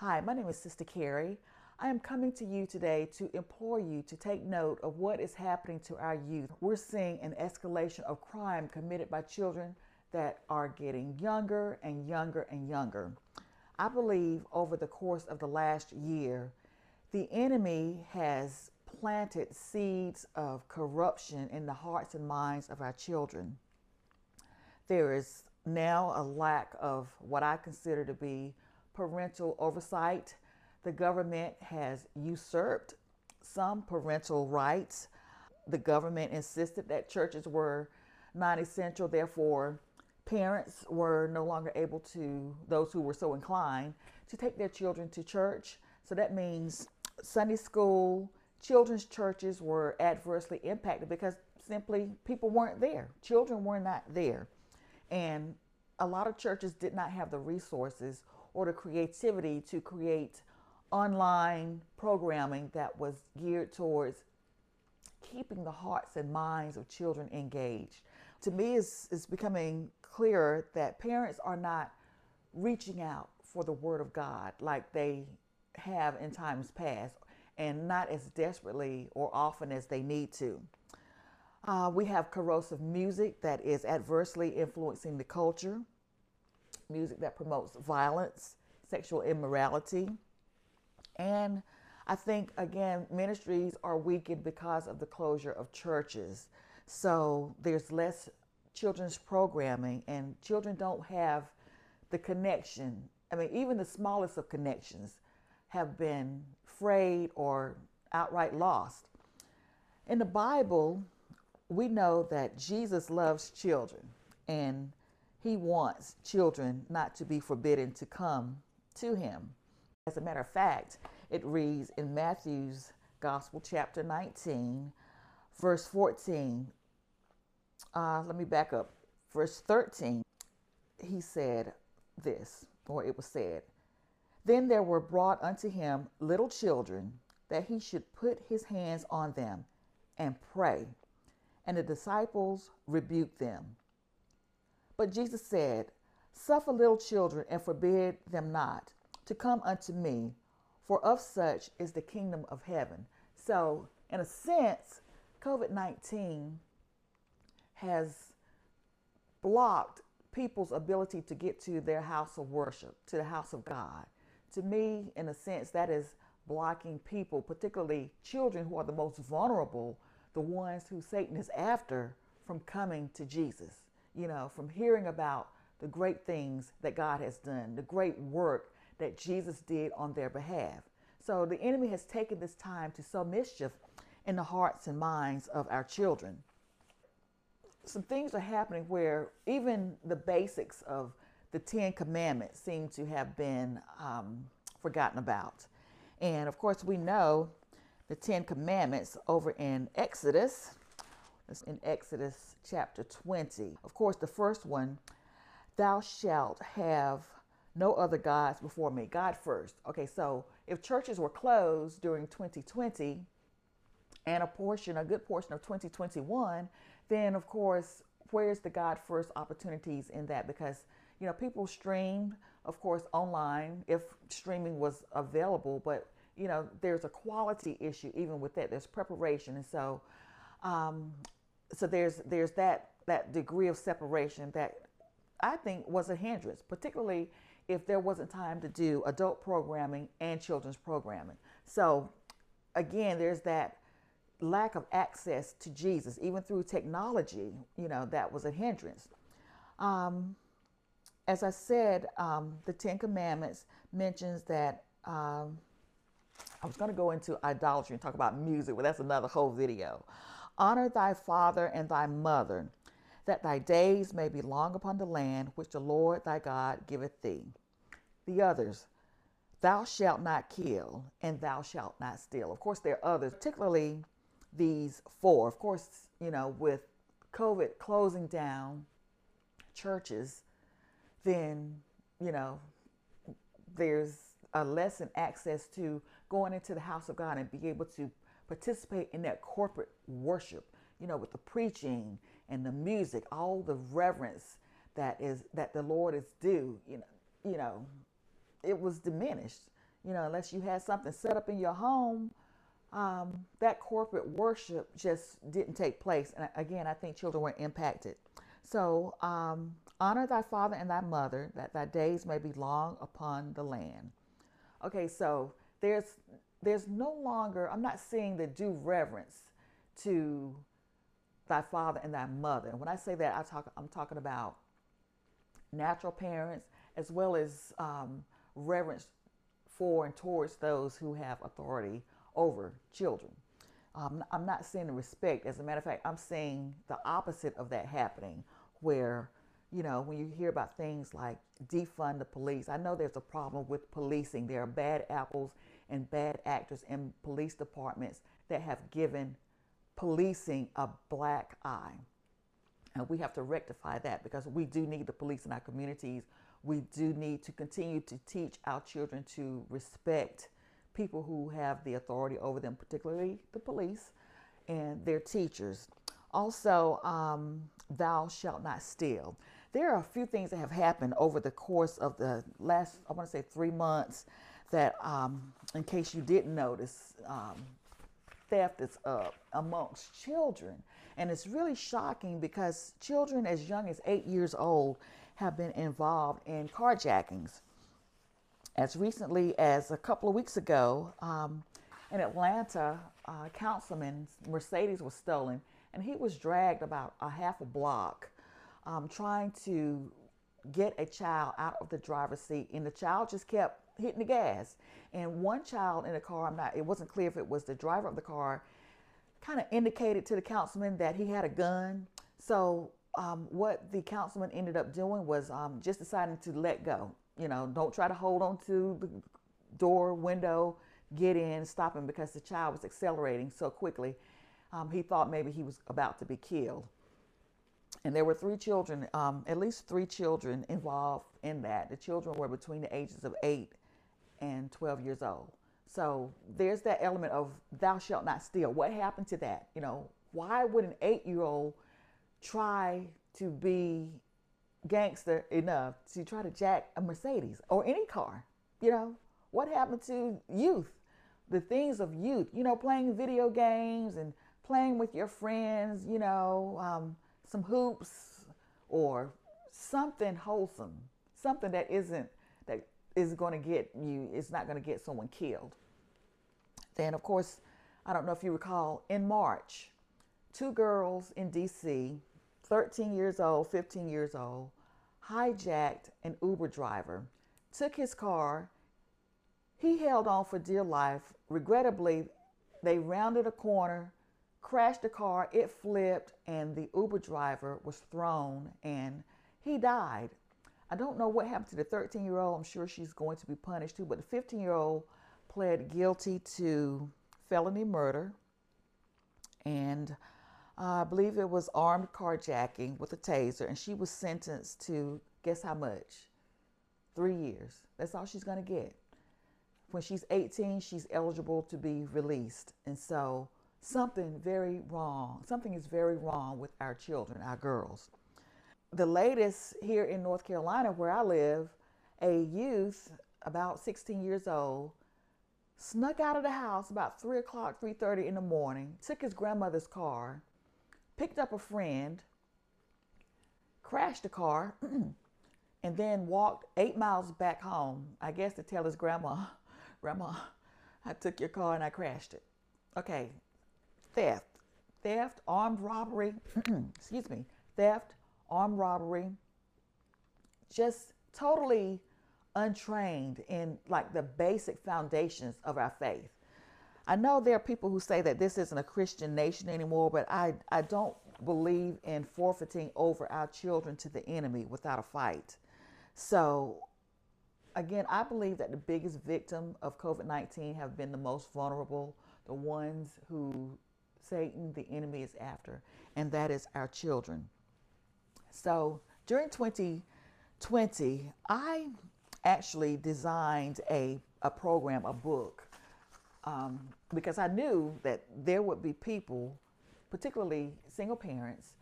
Hi, my name is Sister Carrie. I am coming to you today to implore you to take note of what is happening to our youth. We're seeing an escalation of crime committed by children that are getting younger and younger and younger. I believe over the course of the last year, the enemy has planted seeds of corruption in the hearts and minds of our children. There is now a lack of what I consider to be parental oversight. The government has usurped some parental rights. The government insisted that churches were non essential, therefore, parents were no longer able to, those who were so inclined, to take their children to church. So that means Sunday school, children's churches were adversely impacted because simply people weren't there. Children were not there. And a lot of churches did not have the resources or the creativity to create online programming that was geared towards keeping the hearts and minds of children engaged. To me, it's, it's becoming clearer that parents are not reaching out for the Word of God like they have in times past and not as desperately or often as they need to. Uh, we have corrosive music that is adversely influencing the culture, music that promotes violence, sexual immorality. And I think, again, ministries are weakened because of the closure of churches. So there's less children's programming, and children don't have the connection. I mean, even the smallest of connections have been frayed or outright lost. In the Bible, we know that Jesus loves children and he wants children not to be forbidden to come to him. As a matter of fact, it reads in Matthew's Gospel, chapter 19, verse 14. Uh, let me back up. Verse 13, he said this, or it was said, Then there were brought unto him little children, that he should put his hands on them and pray. And the disciples rebuked them. But Jesus said, Suffer little children and forbid them not to come unto me, for of such is the kingdom of heaven. So, in a sense, COVID 19 has blocked people's ability to get to their house of worship, to the house of God. To me, in a sense, that is blocking people, particularly children who are the most vulnerable, the ones who Satan is after, from coming to Jesus. You know, from hearing about the great things that God has done, the great work that Jesus did on their behalf. So the enemy has taken this time to sow mischief in the hearts and minds of our children. Some things are happening where even the basics of the Ten Commandments seem to have been um, forgotten about. And of course, we know the Ten Commandments over in Exodus. That's in Exodus chapter 20. Of course, the first one, thou shalt have no other gods before me. God first. Okay, so if churches were closed during 2020 and a portion, a good portion of 2021, then of course, where's the God first opportunities in that? Because, you know, people streamed, of course, online if streaming was available, but, you know, there's a quality issue even with that. There's preparation. And so, um, so there's, there's that, that degree of separation that I think was a hindrance, particularly if there wasn't time to do adult programming and children's programming. So, again, there's that lack of access to Jesus, even through technology, you know, that was a hindrance. Um, as I said, um, the Ten Commandments mentions that um, I was going to go into idolatry and talk about music, but that's another whole video. Honor thy father and thy mother, that thy days may be long upon the land which the Lord thy God giveth thee the others. Thou shalt not kill, and thou shalt not steal. Of course, there are others, particularly these four. Of course, you know, with COVID closing down churches, then, you know, there's a less in access to going into the house of God and be able to participate in that corporate worship, you know, with the preaching and the music, all the reverence that is that the Lord is due, you know, you know, it was diminished. you know, unless you had something set up in your home, um, that corporate worship just didn't take place. And again, I think children were impacted. So um, honor thy father and thy mother, that thy days may be long upon the land. Okay, so there's there's no longer I'm not seeing the due reverence to thy father and thy mother. And when I say that, I talk I'm talking about natural parents as well as um, reverence for and towards those who have authority over children. Um, I'm not seeing the respect. As a matter of fact, I'm seeing the opposite of that happening, where, you know, when you hear about things like defund the police, I know there's a problem with policing. There are bad apples and bad actors in police departments that have given policing a black eye. And we have to rectify that because we do need the police in our communities. We do need to continue to teach our children to respect people who have the authority over them, particularly the police and their teachers. Also, um, thou shalt not steal. There are a few things that have happened over the course of the last, I want to say, three months that, um, in case you didn't notice, um, theft is up amongst children. And it's really shocking because children as young as eight years old have been involved in carjackings as recently as a couple of weeks ago um, in Atlanta, uh, councilman Mercedes was stolen, and he was dragged about a half a block um, trying to get a child out of the driver's seat, and the child just kept hitting the gas. And one child in the car, I'm not, it wasn't clear if it was the driver of the car, kind of indicated to the councilman that he had a gun. So um, what the councilman ended up doing was um, just deciding to let go you know, don't try to hold on to the door, window, get in, stop him because the child was accelerating so quickly. Um, he thought maybe he was about to be killed. And there were three children, um, at least three children involved in that. The children were between the ages of 8 and 12 years old. So there's that element of thou shalt not steal. What happened to that? You know, why would an eight year old try to be gangster enough to try to jack a Mercedes or any car. You know, what happened to youth? The things of youth, you know, playing video games and playing with your friends, you know, um, some hoops or something wholesome, something that isn't, is going to get you, it's not going to get someone killed. Then, of course, I don't know if you recall, in March, two girls in DC 13 years old, 15 years old, hijacked an Uber driver, took his car. He held on for dear life. Regrettably, they rounded a corner, crashed the car, it flipped, and the Uber driver was thrown and he died. I don't know what happened to the 13 year old. I'm sure she's going to be punished too, but the 15 year old pled guilty to felony murder and uh, I believe it was armed carjacking with a taser, and she was sentenced to guess how much? Three years. That's all she's going to get. When she's 18, she's eligible to be released. And so something very wrong, something is very wrong with our children, our girls. The latest here in North Carolina, where I live, a youth about 16 years old snuck out of the house about 3 o'clock, 3.30 in the morning, took his grandmother's car, picked up a friend, crashed the car, and then walked eight miles back home, I guess to tell his grandma, Grandma, I took your car and I crashed it. Okay, theft, theft, armed robbery, excuse me, theft, armed robbery, just totally untrained in like the basic foundations of our faith. I know there are people who say that this isn't a Christian nation anymore, but I, I don't believe in forfeiting over our children to the enemy without a fight. So, again, I believe that the biggest victim of COVID 19 have been the most vulnerable, the ones who Satan, the enemy, is after, and that is our children. So, during 2020, I actually designed a, a program, a book um, because I knew that there would be people, particularly single parents,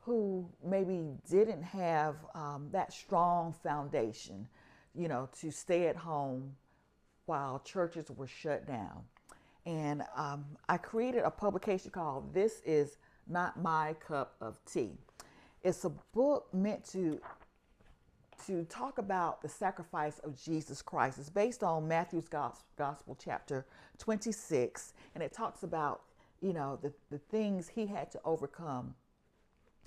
who maybe didn't have um, that strong foundation, you know, to stay at home while churches were shut down. And um, I created a publication called This Is Not My Cup of Tea. It's a book meant to to talk about the sacrifice of Jesus Christ. It's based on Matthew's Gospel, chapter 26, and it talks about, you know, the, the things he had to overcome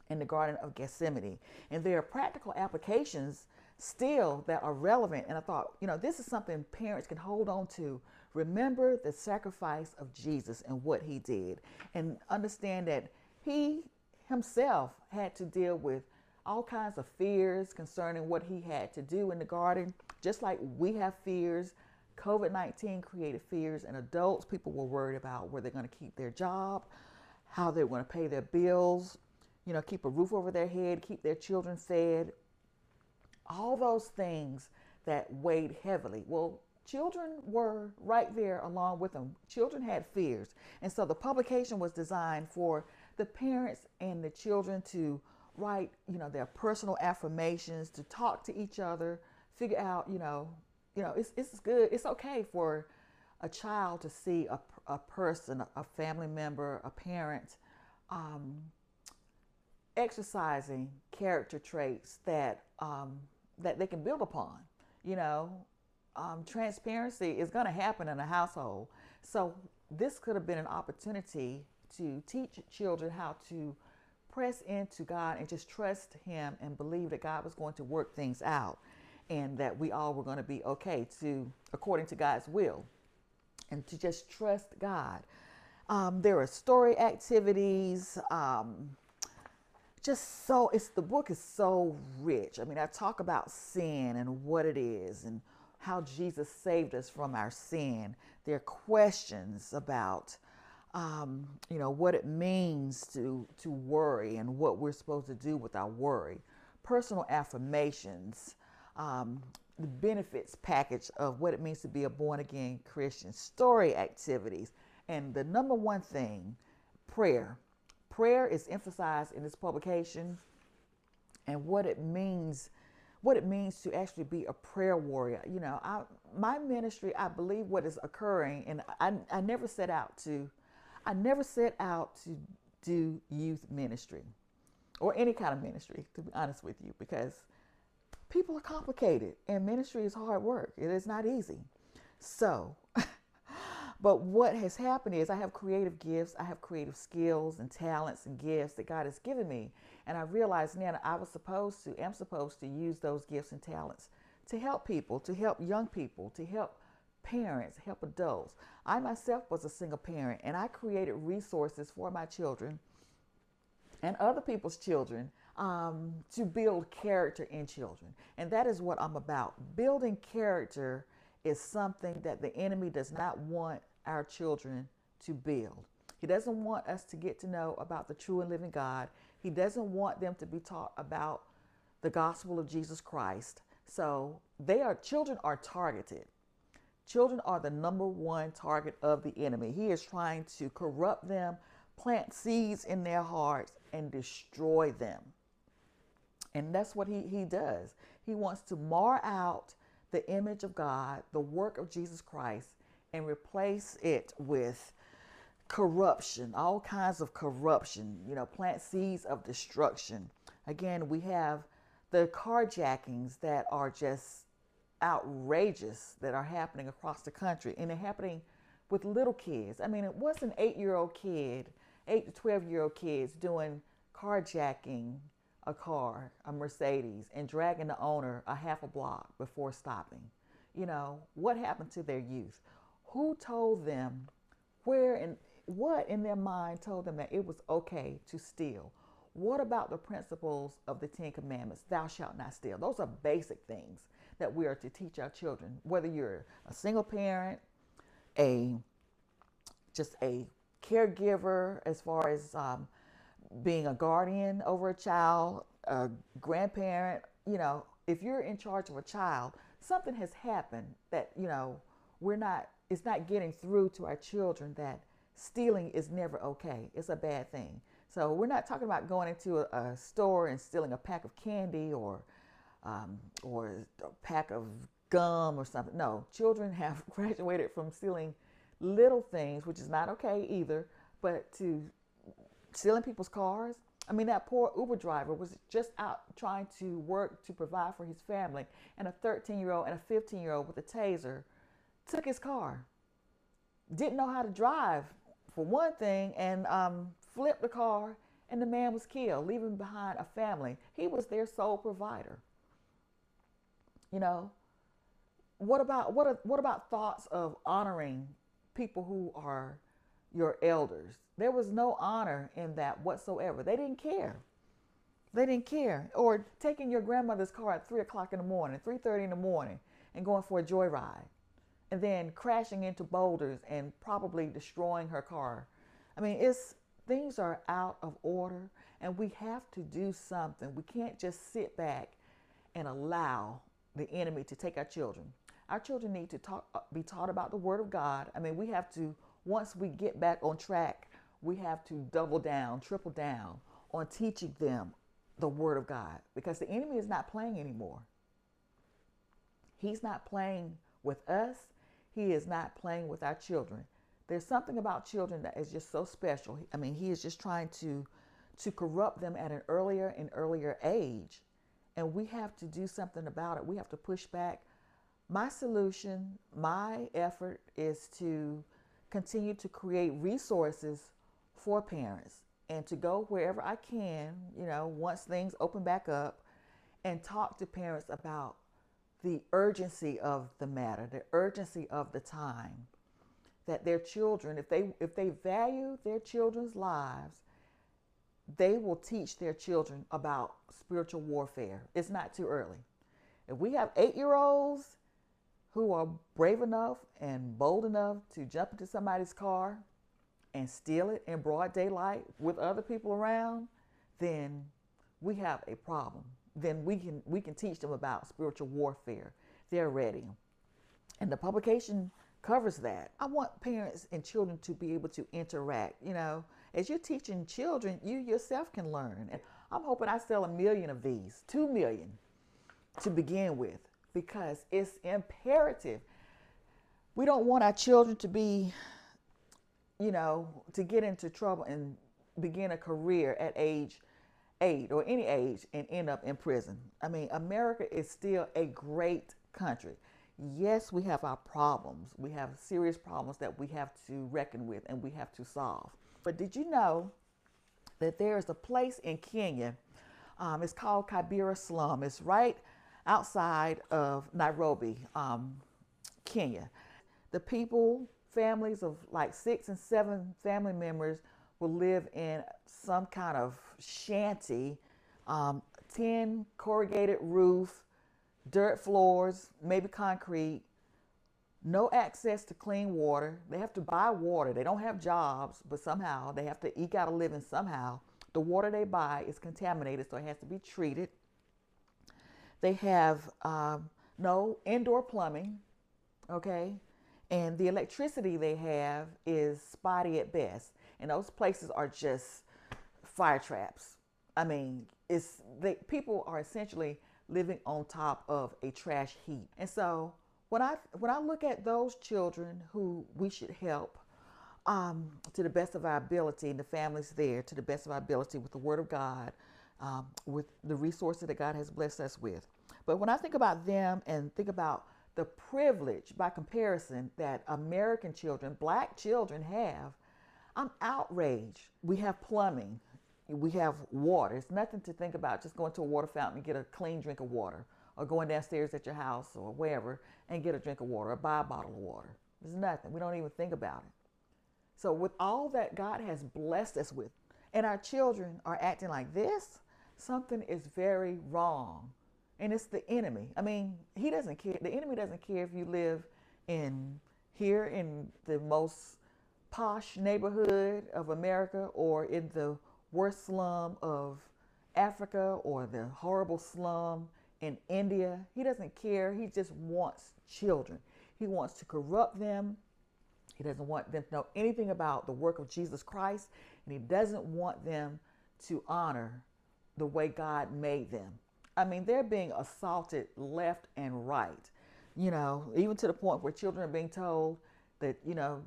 in the Garden of Gethsemane. And there are practical applications still that are relevant. And I thought, you know, this is something parents can hold on to. Remember the sacrifice of Jesus and what he did, and understand that he himself had to deal with all kinds of fears concerning what he had to do in the garden, just like we have fears. COVID 19 created fears in adults. People were worried about where they're going to keep their job, how they're going to pay their bills, you know, keep a roof over their head, keep their children fed. All those things that weighed heavily. Well, children were right there along with them. Children had fears. And so the publication was designed for the parents and the children to write, you know, their personal affirmations, to talk to each other, figure out, you know, you know, it's, it's good. It's okay for a child to see a, a person, a family member, a parent, um, exercising character traits that um, that they can build upon. You know, um, transparency is going to happen in a household. So this could have been an opportunity to teach children how to press into God and just trust Him and believe that God was going to work things out and that we all were going to be okay to according to God's will and to just trust God. Um, there are story activities. Um, just so it's the book is so rich. I mean, I talk about sin and what it is and how Jesus saved us from our sin. There are questions about um, you know, what it means to, to worry and what we're supposed to do with our worry, personal affirmations, um, the benefits package of what it means to be a born again Christian, story activities, and the number one thing, prayer. Prayer is emphasized in this publication and what it means what it means to actually be a prayer warrior. You know, I, my ministry, I believe what is occurring, and I, I never set out to I never set out to do youth ministry or any kind of ministry, to be honest with you, because people are complicated and ministry is hard work. It is not easy. So, but what has happened is I have creative gifts, I have creative skills and talents and gifts that God has given me. And I realized now I was supposed to, am supposed to use those gifts and talents to help people, to help young people, to help parents, help adults. I myself was a single parent and I created resources for my children and other people's children um, to build character in children. And that is what I'm about. Building character is something that the enemy does not want our children to build. He doesn't want us to get to know about the true and living God. He doesn't want them to be taught about the gospel of Jesus Christ. So they are children are targeted. Children are the number one target of the enemy. He is trying to corrupt them, plant seeds in their hearts, and destroy them. And that's what he, he does. He wants to mar out the image of God, the work of Jesus Christ, and replace it with corruption, all kinds of corruption, you know, plant seeds of destruction. Again, we have the carjackings that are just outrageous that are happening across the country, and they're happening with little kids. I mean, it was an eight year old kid, eight to 12 year old kids doing carjacking a car, a Mercedes, and dragging the owner a half a block before stopping. You know, what happened to their youth? Who told them where and what in their mind told them that it was okay to steal? What about the principles of the Ten Commandments? Thou shalt not steal. Those are basic things that we are to teach our children, whether you're a single parent, a just a caregiver, as far as um, being a guardian over a child, a grandparent. You know, if you're in charge of a child, something has happened that you know we're not. It's not getting through to our children that stealing is never okay. It's a bad thing. So we're not talking about going into a, a store and stealing a pack of candy or um, or a pack of gum or something. No, children have graduated from stealing little things, which is not okay either, but to stealing people's cars. I mean, that poor Uber driver was just out trying to work to provide for his family, and a 13 year old and a 15 year old with a taser took his car. Didn't know how to drive, for one thing, and um, flipped the car, and the man was killed, leaving behind a family. He was their sole provider. You know, what about what are, what about thoughts of honoring people who are your elders? There was no honor in that whatsoever. They didn't care. They didn't care. Or taking your grandmother's car at three o'clock in the morning, three thirty in the morning, and going for a joyride, and then crashing into boulders and probably destroying her car. I mean, it's things are out of order, and we have to do something. We can't just sit back and allow the enemy to take our children. Our children need to talk, uh, be taught about the Word of God. I mean, we have to, once we get back on track, we have to double down, triple down on teaching them the Word of God because the enemy is not playing anymore. He's not playing with us, he is not playing with our children. There's something about children that is just so special. I mean, he is just trying to to corrupt them at an earlier and earlier age. And we have to do something about it. We have to push back my solution, my effort is to continue to create resources for parents and to go wherever I can, you know, once things open back up and talk to parents about the urgency of the matter, the urgency of the time that their children, if they if they value their children's lives, they will teach their children about spiritual warfare. It's not too early. If we have 8-year-olds who are brave enough and bold enough to jump into somebody's car and steal it in broad daylight with other people around, then we have a problem. Then we can we can teach them about spiritual warfare. They're ready. And the publication covers that. I want parents and children to be able to interact. You know, as you're teaching children, you yourself can learn. And I'm hoping I sell a million of these, two million to begin with because it's imperative. We don't want our children to be, you know, to get into trouble and begin a career at age eight or any age and end up in prison. I mean, America is still a great country. Yes, we have our problems. We have serious problems that we have to reckon with and we have to solve. But did you know that there is a place in Kenya? Um, it's called Kibera Slum. It's right outside of Nairobi, um, Kenya. The people, families of like six and seven family members will live in some kind of shanty, um, tin corrugated roof, dirt floors, maybe concrete, no access to clean water. They have to buy water. They don't have jobs, but somehow they have to eke out a living somehow. The water they buy is contaminated, so it has to be treated. They have um, no indoor plumbing, okay? And the electricity they have is spotty at best. And those places are just fire traps. I mean, it's they, people are essentially living on top of a trash heap. And so when I when I look at those children who we should help um, to the best of our ability, and the families there to the best of our ability with the Word of God, um, with the resources that God has blessed us with. But when I think about them and think about the privilege by comparison that American children, black children have, I'm outraged. We have plumbing, we have water. It's nothing to think about just going to a water fountain and get a clean drink of water, or going downstairs at your house or wherever and get a drink of water or buy a bottle of water. There's nothing. We don't even think about it. So, with all that God has blessed us with, and our children are acting like this, something is very wrong. And it's the enemy. I mean, he doesn't care. The enemy doesn't care if you live in here in the most posh neighborhood of America or in the worst slum of Africa or the horrible slum in India. He doesn't care. He just wants children. He wants to corrupt them. He doesn't want them to know anything about the work of Jesus Christ, and he doesn't want them to honor the way God made them. I mean, they're being assaulted left and right. you know, even to the point where children are being told that, you know,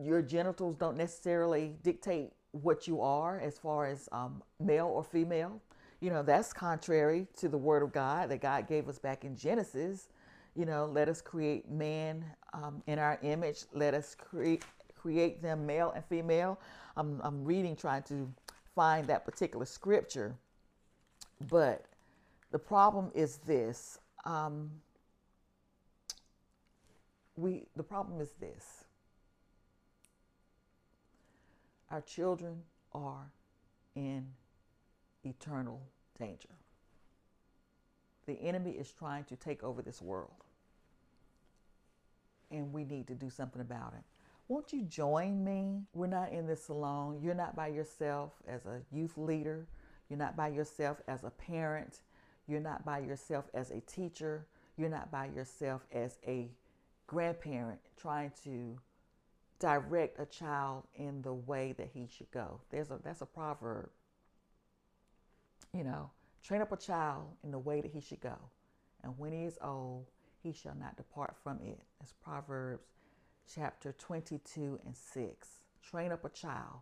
your genitals don't necessarily dictate what you are as far as um, male or female. You know, that's contrary to the word of God that God gave us back in Genesis. You know, let us create man um, in our image. Let us create create them male and female. I'm, I'm reading, trying to find that particular scripture. But the problem is this. Um, we the problem is this. Our children are in eternal danger. The enemy is trying to take over this world. And we need to do something about it. Won't you join me? We're not in this alone. You're not by yourself as a youth leader. You're not by yourself as a parent. You're not by yourself as a teacher. You're not by yourself as a grandparent trying to direct a child in the way that he should go. There's a that's a proverb. You know, train up a child in the way that he should go, and when he is old, he shall not depart from it. That's Proverbs chapter 22 and 6. Train up a child,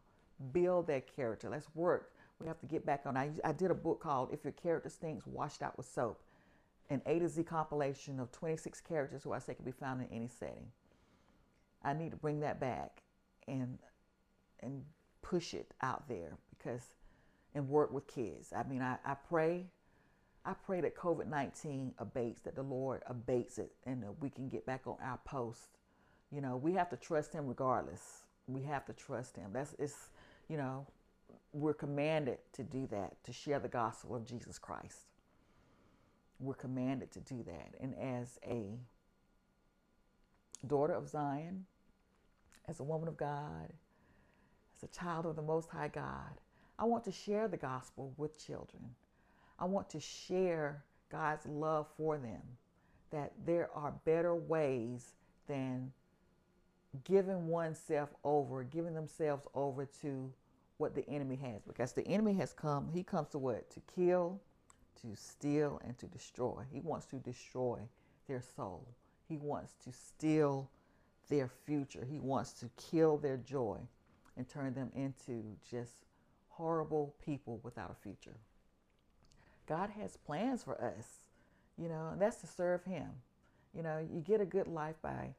build their character. Let's work. We have to get back on. I, I did a book called If Your Character Stinks, Washed Out with Soap, an A to Z compilation of 26 characters who I say can be found in any setting. I need to bring that back and and push it out there because and work with kids. I mean, I, I pray, I pray that COVID 19 abates, that the Lord abates it, and that we can get back on our post you know, we have to trust him regardless. We have to trust him. That's it's you know, we're commanded to do that, to share the gospel of Jesus Christ. We're commanded to do that. And as a daughter of Zion, as a woman of God, as a child of the Most High God, I want to share the gospel with children. I want to share God's love for them, that there are better ways than giving oneself over, giving themselves over to what the enemy has. Because the enemy has come, he comes to what? To kill, to steal, and to destroy. He wants to destroy their soul. He wants to steal their future. He wants to kill their joy and turn them into just horrible people without a future. God has plans for us, you know, and that's to serve Him. You know, you get a good life by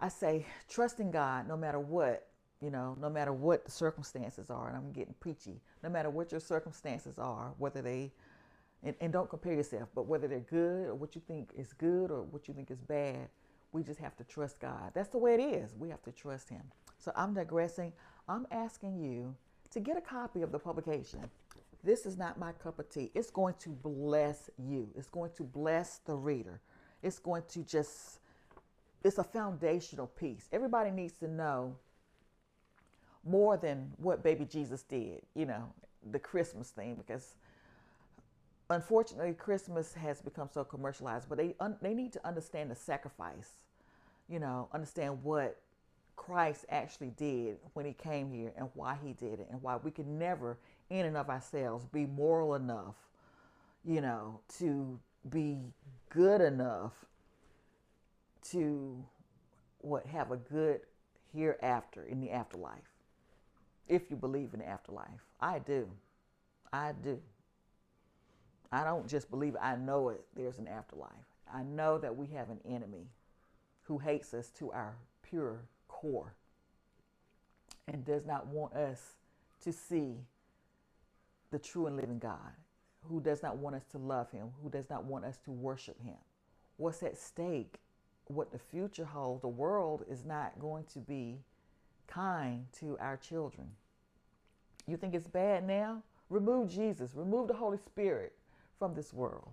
I say, trusting God no matter what, you know, no matter what the circumstances are, and I'm getting preachy, no matter what your circumstances are, whether they, and, and don't compare yourself, but whether they're good or what you think is good or what you think is bad, we just have to trust God. That's the way it is. We have to trust Him. So I'm digressing. I'm asking you to get a copy of the publication. This is not my cup of tea. It's going to bless you, it's going to bless the reader. It's going to just it's a foundational piece. Everybody needs to know more than what baby Jesus did, you know, the Christmas thing, because unfortunately Christmas has become so commercialized, but they, un- they need to understand the sacrifice, you know, understand what Christ actually did when he came here and why he did it and why we can never in and of ourselves be moral enough, you know, to be good enough to what have a good hereafter in the afterlife. If you believe in the afterlife. I do. I do. I don't just believe it, I know it there's an afterlife. I know that we have an enemy who hates us to our pure core and does not want us to see the true and living God, who does not want us to love him, who does not want us to worship him. What's at stake what the future holds, the world is not going to be kind to our children. You think it's bad now? Remove Jesus, remove the Holy Spirit from this world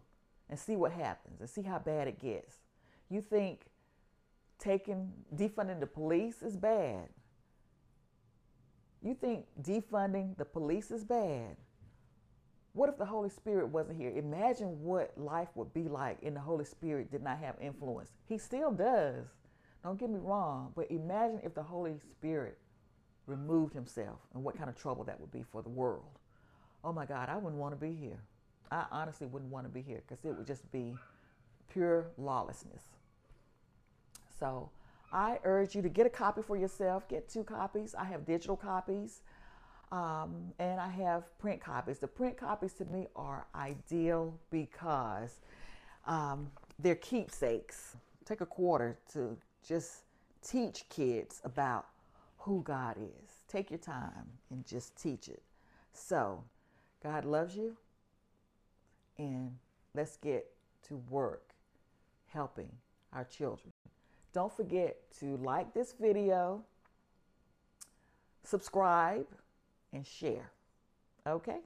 and see what happens and see how bad it gets. You think taking defunding the police is bad? You think defunding the police is bad? What if the Holy Spirit wasn't here? Imagine what life would be like and the Holy Spirit did not have influence. He still does. Don't get me wrong, but imagine if the Holy Spirit removed himself and what kind of trouble that would be for the world. Oh my God, I wouldn't want to be here. I honestly wouldn't want to be here because it would just be pure lawlessness. So I urge you to get a copy for yourself. Get two copies. I have digital copies um, and I have print copies. The print copies to me are ideal because um, they're keepsakes. Take a quarter to just teach kids about who God is. Take your time and just teach it. So, God loves you, and let's get to work helping our children. Don't forget to like this video, subscribe, and share. Okay?